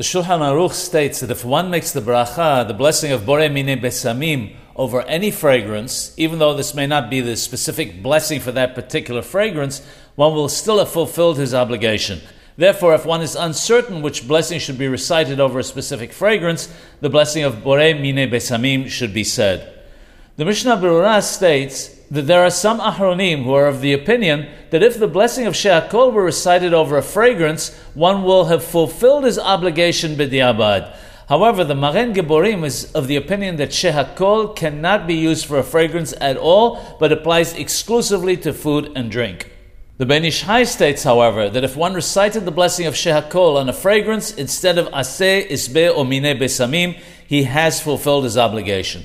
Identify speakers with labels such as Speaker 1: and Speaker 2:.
Speaker 1: The Shulchan Aruch states that if one makes the bracha, the blessing of Bore Minei Besamim, over any fragrance, even though this may not be the specific blessing for that particular fragrance, one will still have fulfilled his obligation. Therefore, if one is uncertain which blessing should be recited over a specific fragrance, the blessing of Bore Minei Besamim should be said. The Mishnah Berurah states that there are some Ahronim who are of the opinion that if the blessing of Shehakol were recited over a fragrance, one will have fulfilled his obligation b'di'abad. However, the Magen Geburim is of the opinion that Shehakol cannot be used for a fragrance at all, but applies exclusively to food and drink. The Ben Ish Hai states, however, that if one recited the blessing of Shehakol on a fragrance instead of Aseh, Isbe, or Minei Besamim, he has fulfilled his obligation.